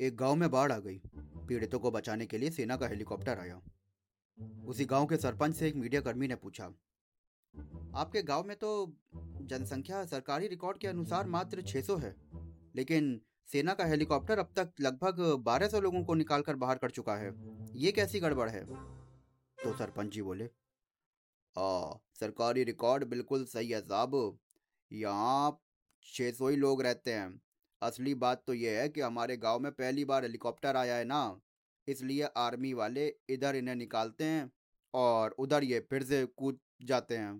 एक गाँव में बाढ़ आ गई। पीड़ितों को बचाने के लिए सेना का हेलीकॉप्टर आया। उसी गाँव के सरपंच से एक मीडिया कर्मी ने पूछा, आपके गाँव में तो जनसंख्या सरकारी रिकॉर्ड के अनुसार मात्र 600 है, लेकिन सेना का हेलीकॉप्टर अब तक लगभग 1200 लोगों को निकालकर बाहर कर चुका है। ये कैसी गड़बड़ है? तो सरपंच जी बोले, आ, सरकारी रिकॉर्ड बिल्कुल सही है साहब। यहाँ छः सौ ही लोग रहते हैं। असली बात तो यह है कि हमारे गाँव में पहली बार हेलीकॉप्टर आया है ना, इसलिए आर्मी वाले इधर इन्हें निकालते हैं और उधर ये फिर से कूद जाते हैं।